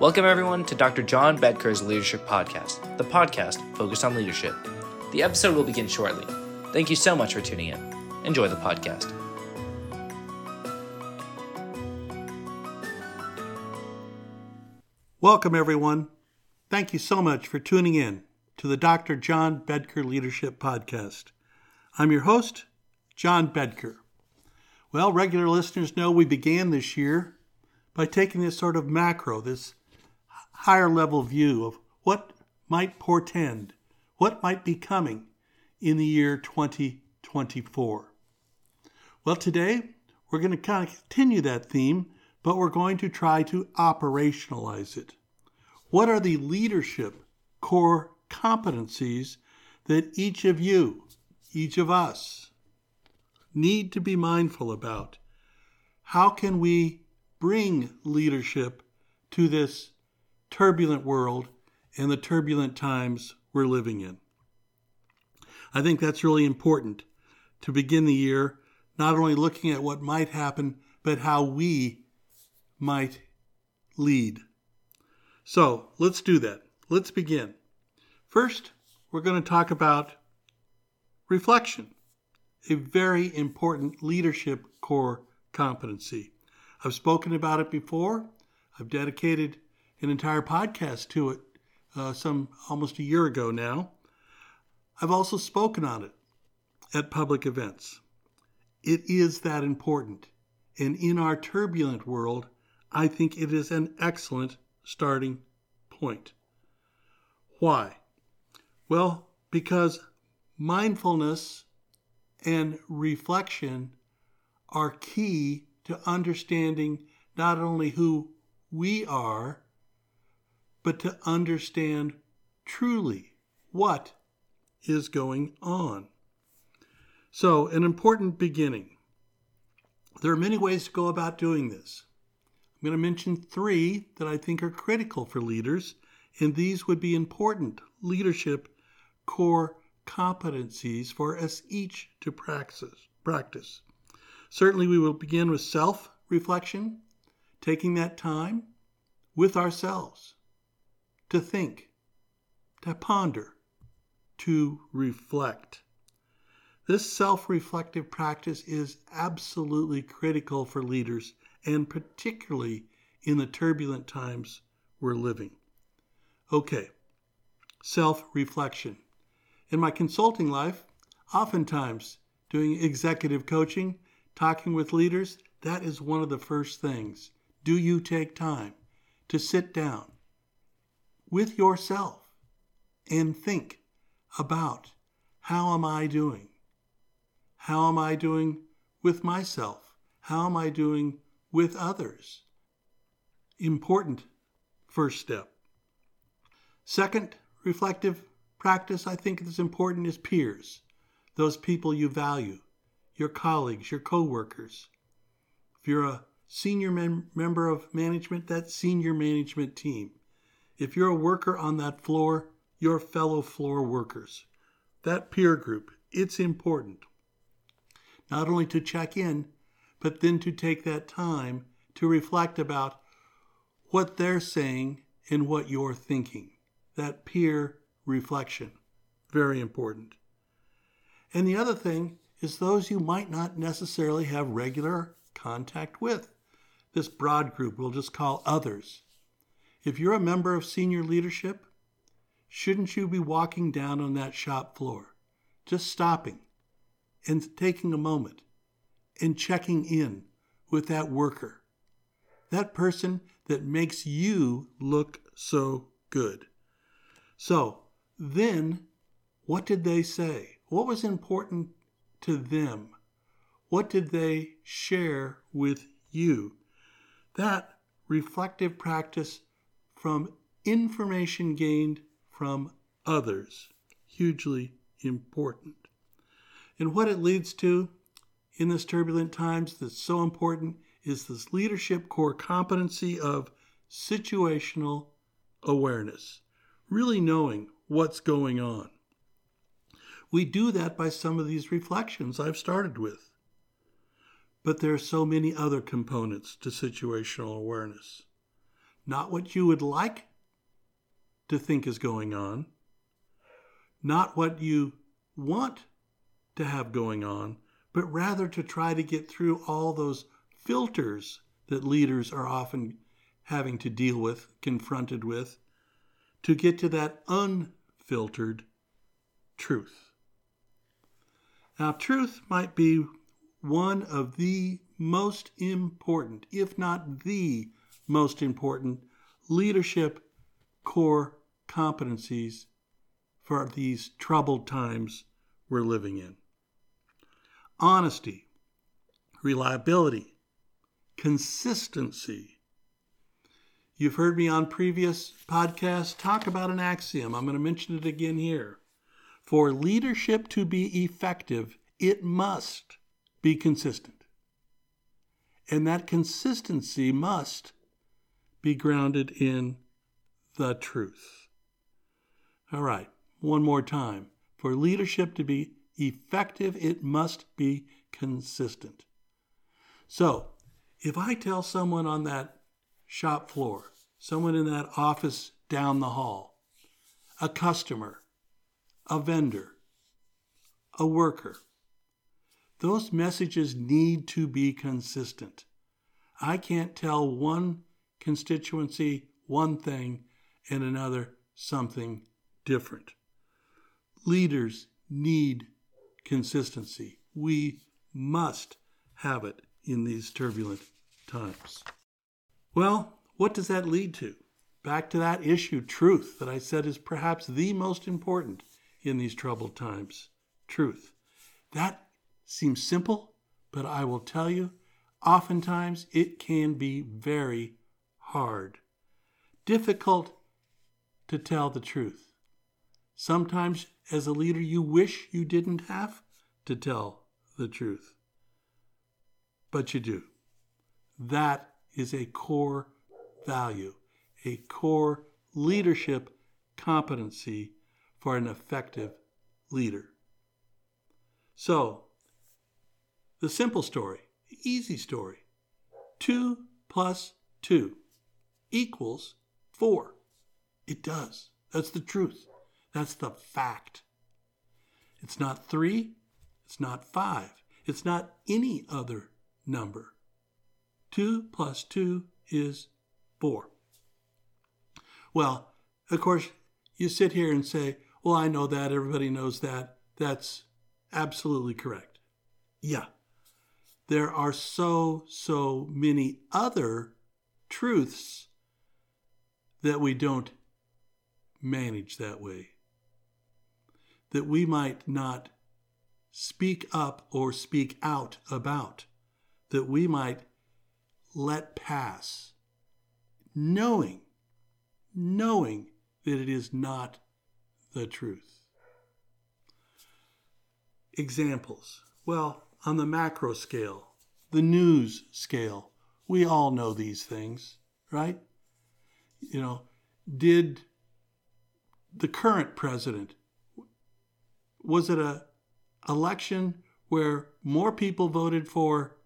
Welcome, everyone, to Dr. John Bedker's Leadership Podcast, the podcast focused on leadership. The episode will begin shortly. Thank you so much for tuning in. Enjoy the podcast. Welcome, everyone. Thank you so much for tuning in to the Dr. John Bedker Leadership Podcast. I'm your host, John Bedker. Well, regular listeners know we began this year by taking this sort of macro, this higher level view of what might portend, what might be coming in the year 2024. Well, today we're going to kind of continue that theme, but we're going to try to operationalize it. What are the leadership core competencies that each of you, each of us, need to be mindful about? How can we bring leadership to this turbulent world and the turbulent times we're living in? I think that's really important to begin the year, not only looking at what might happen, but how we might lead. So let's do that. Let's begin. First, we're going to talk about reflection, a very important leadership core competency. I've spoken about it before. I've dedicated an entire podcast to it uh, some almost a year ago now. I've also spoken on it at public events. It is that important. And in our turbulent world, I think it is an excellent starting point. Why? Well, because mindfulness and reflection are key to understanding not only who we are, but to understand truly what is going on. So, an important beginning. There are many ways to go about doing this. I'm going to mention three that I think are critical for leaders, and these would be important leadership core competencies for us each to practice. practice. Certainly, we will begin with self reflection, taking that time with ourselves to think, to ponder, to reflect. This self reflective practice is absolutely critical for leaders, and particularly in the turbulent times we're living. Okay, self reflection. In my consulting life, oftentimes doing executive coaching, talking with leaders, that is one of the first things. Do you take time to sit down with yourself and think about how am I doing? How am I doing with myself? How am I doing with others? Important first step. Second reflective practice I think is important is peers, those people you value, your colleagues, your coworkers. If you're a senior mem- member of management, that senior management team. If you're a worker on that floor, your fellow floor workers that peer group. It's important not only to check in, but then to take that time to reflect about what they're saying and what you're thinking. That peer reflection, very important. And the other thing is those you might not necessarily have regular contact with. This broad group we'll just call others. If you're a member of senior leadership, shouldn't you be walking down on that shop floor, just stopping and taking a moment and checking in with that worker, that person that makes you look so good? So then, what did they say? What was important to them? What did they share with you? That reflective practice from information gained from others. Hugely important. And what it leads to in this turbulent times that's so important is this leadership core competency of situational awareness, really knowing what's going on. We do that by some of these reflections I've started with. But there are so many other components to situational awareness. Not what you would like to think is going on, not what you want to have going on, but rather to try to get through all those filters that leaders are often having to deal with, confronted with, to get to that unfiltered truth. Now, truth might be one of the most important, if not the most important, leadership core competencies for these troubled times we're living in. Honesty, reliability, consistency. You've heard me on previous podcasts talk about an axiom. I'm going to mention it again here. For leadership to be effective, it must be consistent. And that consistency must be grounded in the truth. All right, one more time. For leadership to be effective, it must be consistent. So, if I tell someone on that shop floor, someone in that office down the hall, a customer, a vendor, a worker, those messages need to be consistent. I can't tell one constituency one thing and another something different. Leaders need consistency. We must have it in these turbulent times. Well, what does that lead to? Back to that issue, truth, that I said is perhaps the most important in these troubled times. Truth. That seems simple, but I will tell you, oftentimes it can be very hard, difficult to tell the truth. Sometimes, as a leader, you wish you didn't have to tell the truth, but you do. That is a core value, a core leadership competency for an effective leader. So, the simple story, easy story 2 plus 2 equals 4. It does. That's the truth. That's the fact. It's not 3. It's not 5. It's not any other number. 2 plus 2 is 4. Well, of course, you sit here and say, well, I know that. Everybody knows that. That's absolutely correct. Yeah. There are so, so many other truths that we don't manage that way. That we might not speak up or speak out about. That we might let pass, knowing, knowing that it is not the truth. Examples. Well, on the macro scale, the news scale, we all know these things, right? You know, did the current president was it a election where more people voted for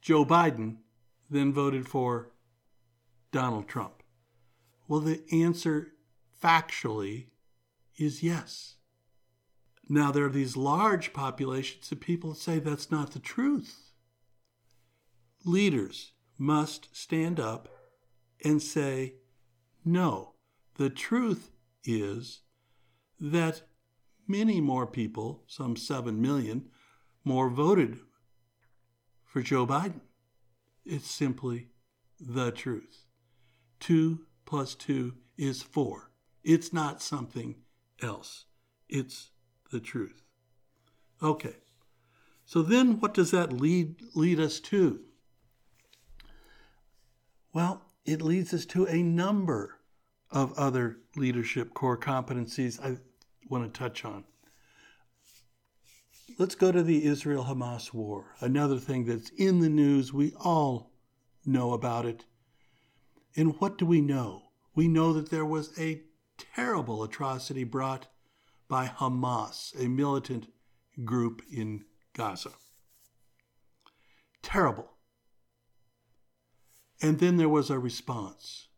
Joe Biden than voted for Donald Trump? Well, the answer factually is yes. Now, there are these large populations of people that say that's not the truth. Leaders must stand up and say, no, the truth is that many more people, some 7 million more, voted for Joe Biden. It's simply the truth. 2 plus 2 is 4. It's not something else. It's the truth. Okay. So then what does that lead lead us to? Well, it leads us to a number of other leadership core competencies I want to touch on. Let's go to the Israel Hamas war, another thing that's in the news. We all know about it. And what do we know? We know that there was a terrible atrocity brought by Hamas, a militant group in Gaza. Terrible. And then there was a response.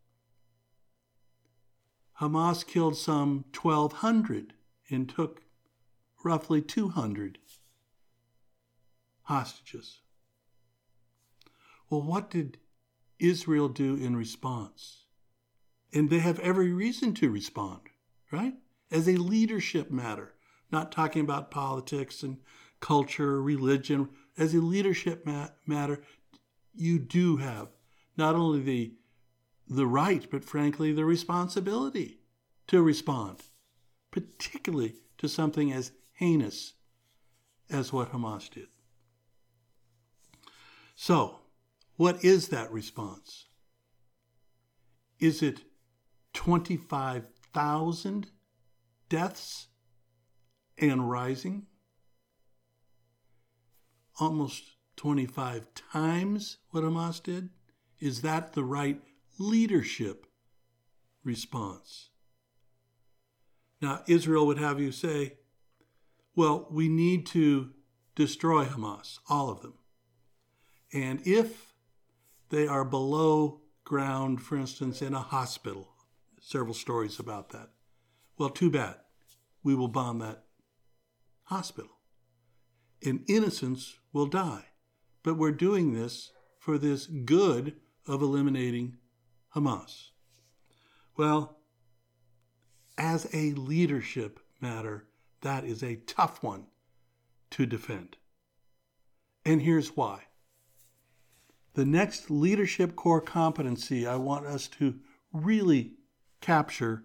Hamas killed some 1,200 and took roughly 200 hostages. Well, what did Israel do in response? And they have every reason to respond, right? As a leadership matter, not talking about politics and culture, religion. As a leadership ma- matter, you do have not only the the right, but frankly, the responsibility to respond, particularly to something as heinous as what Hamas did. So, what is that response? Is it 25,000 deaths and rising? Almost 25 times what Hamas did? Is that the right leadership response? Now, Israel would have you say, well, we need to destroy Hamas, all of them. And if they are below ground, for instance, in a hospital, several stories about that, well, too bad. We will bomb that hospital. And innocents will die. But we're doing this for this good of eliminating Hamas. Well, as a leadership matter, that is a tough one to defend. And here's why. The next leadership core competency I want us to really capture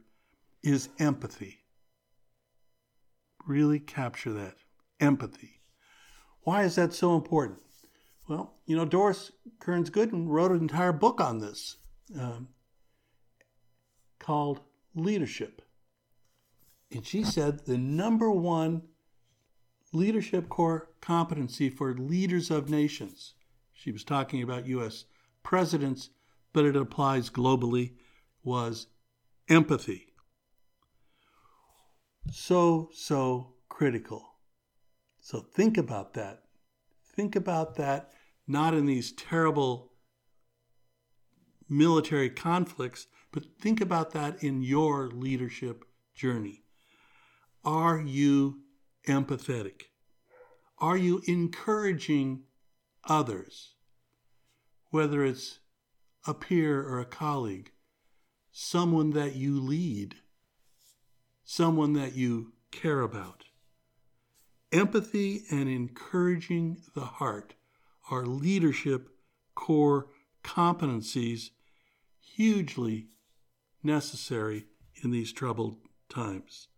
is empathy. Really capture that empathy. Why is that so important? Well, you know, Doris Kearns Goodwin wrote an entire book on this um, called Leadership. And she said the number one leadership core competency for leaders of nations, she was talking about U.S. presidents, but it applies globally, was empathy. So, so critical. So think about that. Think about that not in these terrible military conflicts, but think about that in your leadership journey. Are you empathetic? Are you encouraging others, whether it's a peer or a colleague, someone that you lead, someone that you care about? Empathy and encouraging the heart are leadership core competencies hugely necessary in these troubled times.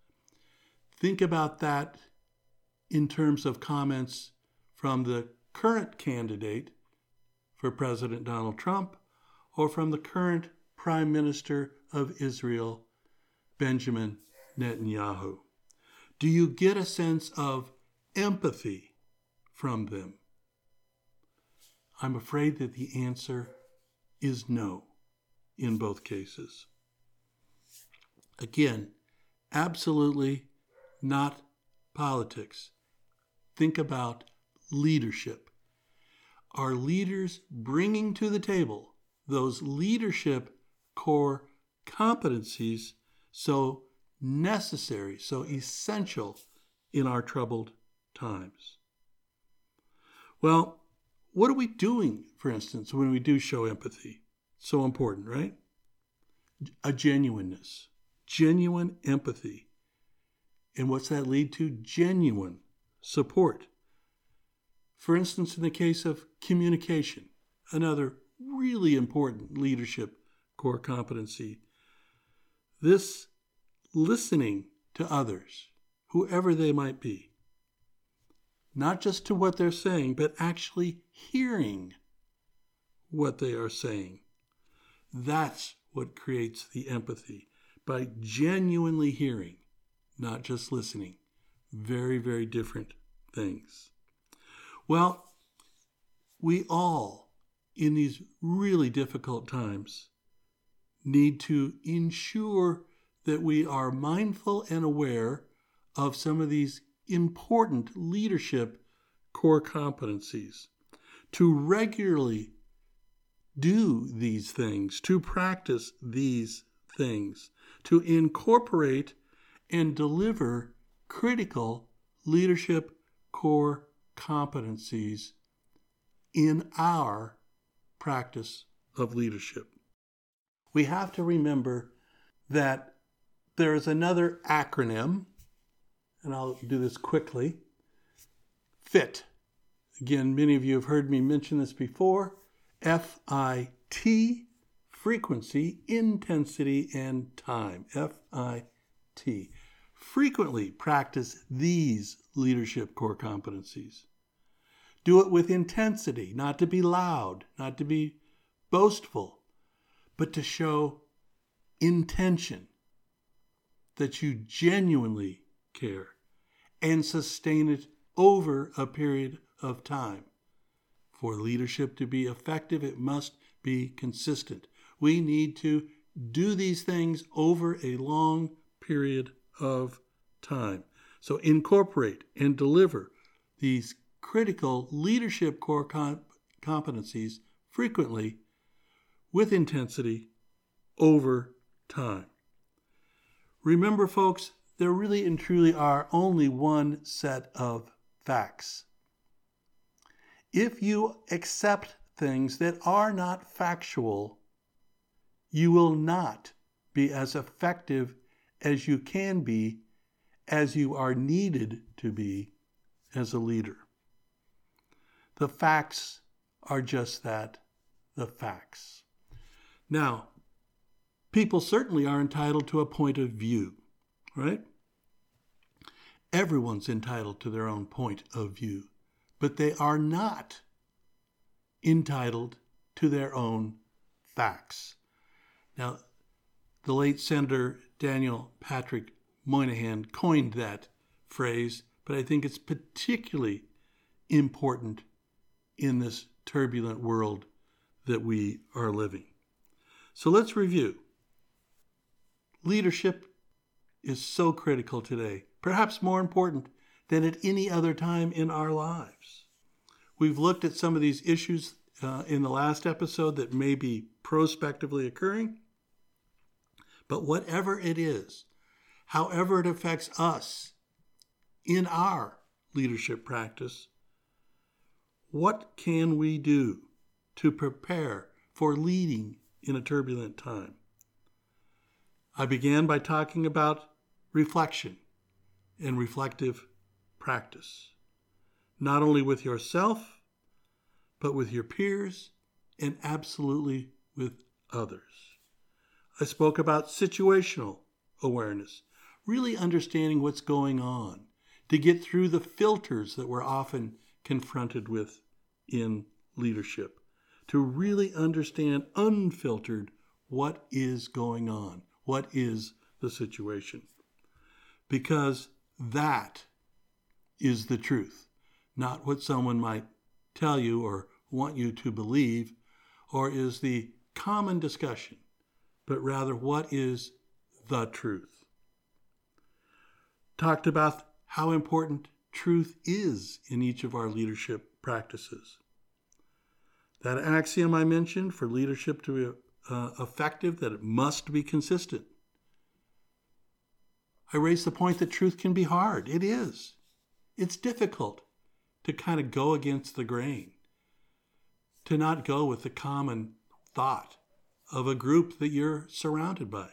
Think about that in terms of comments from the current candidate for President Donald Trump or from the current Prime Minister of Israel, Benjamin Netanyahu. Do you get a sense of empathy from them? I'm afraid that the answer is no in both cases. Again, absolutely not politics. Think about leadership. Are leaders bringing to the table those leadership core competencies so necessary, so essential in our troubled times? Well, what are we doing, for instance, when we do show empathy? So important, right? A genuineness, genuine empathy. And what's that lead to? Genuine support. For instance, in the case of communication, another really important leadership core competency, this listening to others, whoever they might be, not just to what they're saying, but actually hearing what they are saying. That's what creates the empathy by genuinely hearing not just listening. Very, very different things. Well, we all, in these really difficult times, need to ensure that we are mindful and aware of some of these important leadership core competencies. To regularly do these things, to practice these things, to incorporate and deliver critical leadership core competencies in our practice of leadership. We have to remember that there is another acronym, and I'll do this quickly FIT. Again, many of you have heard me mention this before F I T, frequency, intensity, and time. F I T. Frequently practice these leadership core competencies. Do it with intensity, not to be loud, not to be boastful, but to show intention that you genuinely care and sustain it over a period of time. For leadership to be effective, it must be consistent. We need to do these things over a long period of time. So incorporate and deliver these critical leadership core competencies frequently with intensity over time. Remember, folks, there really and truly are only one set of facts. If you accept things that are not factual, you will not be as effective as you can be as you are needed to be as a leader. The facts are just that the facts. Now, people certainly are entitled to a point of view, right? Everyone's entitled to their own point of view, but they are not entitled to their own facts. Now, the late Senator Daniel Patrick Moynihan coined that phrase, but I think it's particularly important in this turbulent world that we are living. So let's review. Leadership is so critical today, perhaps more important than at any other time in our lives. We've looked at some of these issues uh, in the last episode that may be prospectively occurring. But whatever it is, however it affects us in our leadership practice, what can we do to prepare for leading in a turbulent time? I began by talking about reflection and reflective practice, not only with yourself, but with your peers and absolutely with others. I spoke about situational awareness, really understanding what's going on to get through the filters that we're often confronted with in leadership, to really understand unfiltered what is going on, what is the situation. Because that is the truth, not what someone might tell you or want you to believe, or is the common discussion, but rather what is the truth. Talked about how important truth is in each of our leadership practices. That axiom I mentioned for leadership to be uh, effective, that it must be consistent. I raised the point that truth can be hard. It is. It's difficult to kind of go against the grain, to not go with the common thought of a group that you're surrounded by.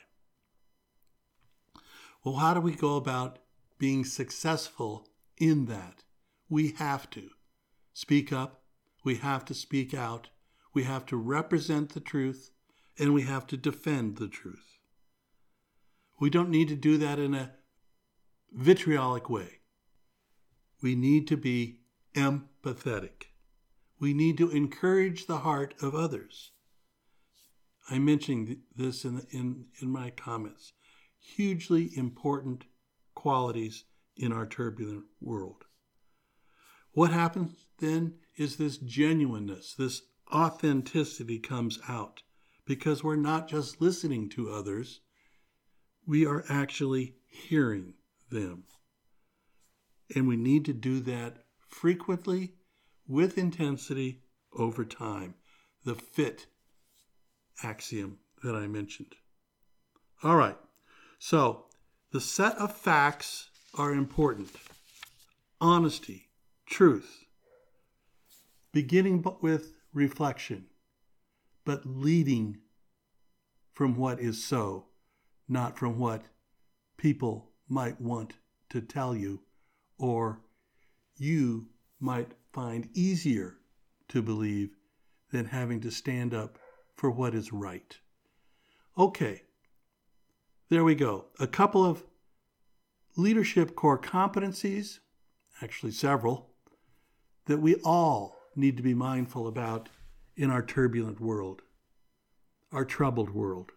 Well, how do we go about being successful in that? We have to speak up, we have to speak out, we have to represent the truth, and we have to defend the truth. We don't need to do that in a vitriolic way. We need to be empathetic. We need to encourage the heart of others. I mentioned this in, in, in my comments. Hugely important qualities in our turbulent world. What happens then is this genuineness, this authenticity comes out because we're not just listening to others, we are actually hearing them. And we need to do that frequently with intensity over time. The fit axiom that I mentioned. All right. So the set of facts are important honesty, truth, beginning with reflection, but leading from what is so, not from what people might want to tell you or you might find easier to believe than having to stand up for what is right. Okay, there we go. A couple of leadership core competencies, actually several, that we all need to be mindful about in our turbulent world, our troubled world,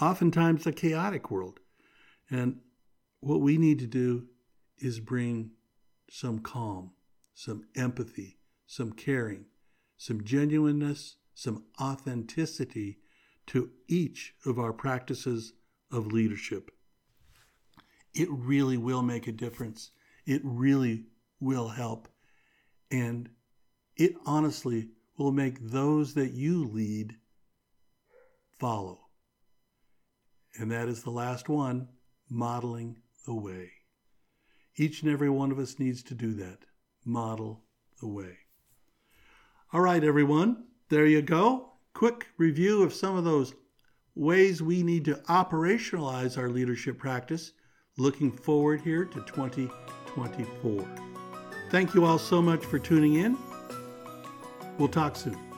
oftentimes a chaotic world. And what we need to do is bring some calm, some empathy, some caring, some genuineness, some authenticity to each of our practices of leadership. It really will make a difference. It really will help. And it honestly will make those that you lead follow. And that is the last one modeling the way. Each and every one of us needs to do that. Model the way. All right, everyone, there you go. Quick review of some of those ways we need to operationalize our leadership practice looking forward here to 2024. Thank you all so much for tuning in. We'll talk soon.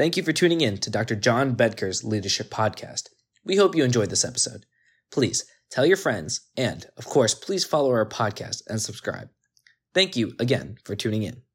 Thank you for tuning in to Dr. John Bedker's Leadership Podcast. We hope you enjoyed this episode. Please tell your friends, and of course, please follow our podcast and subscribe. Thank you again for tuning in.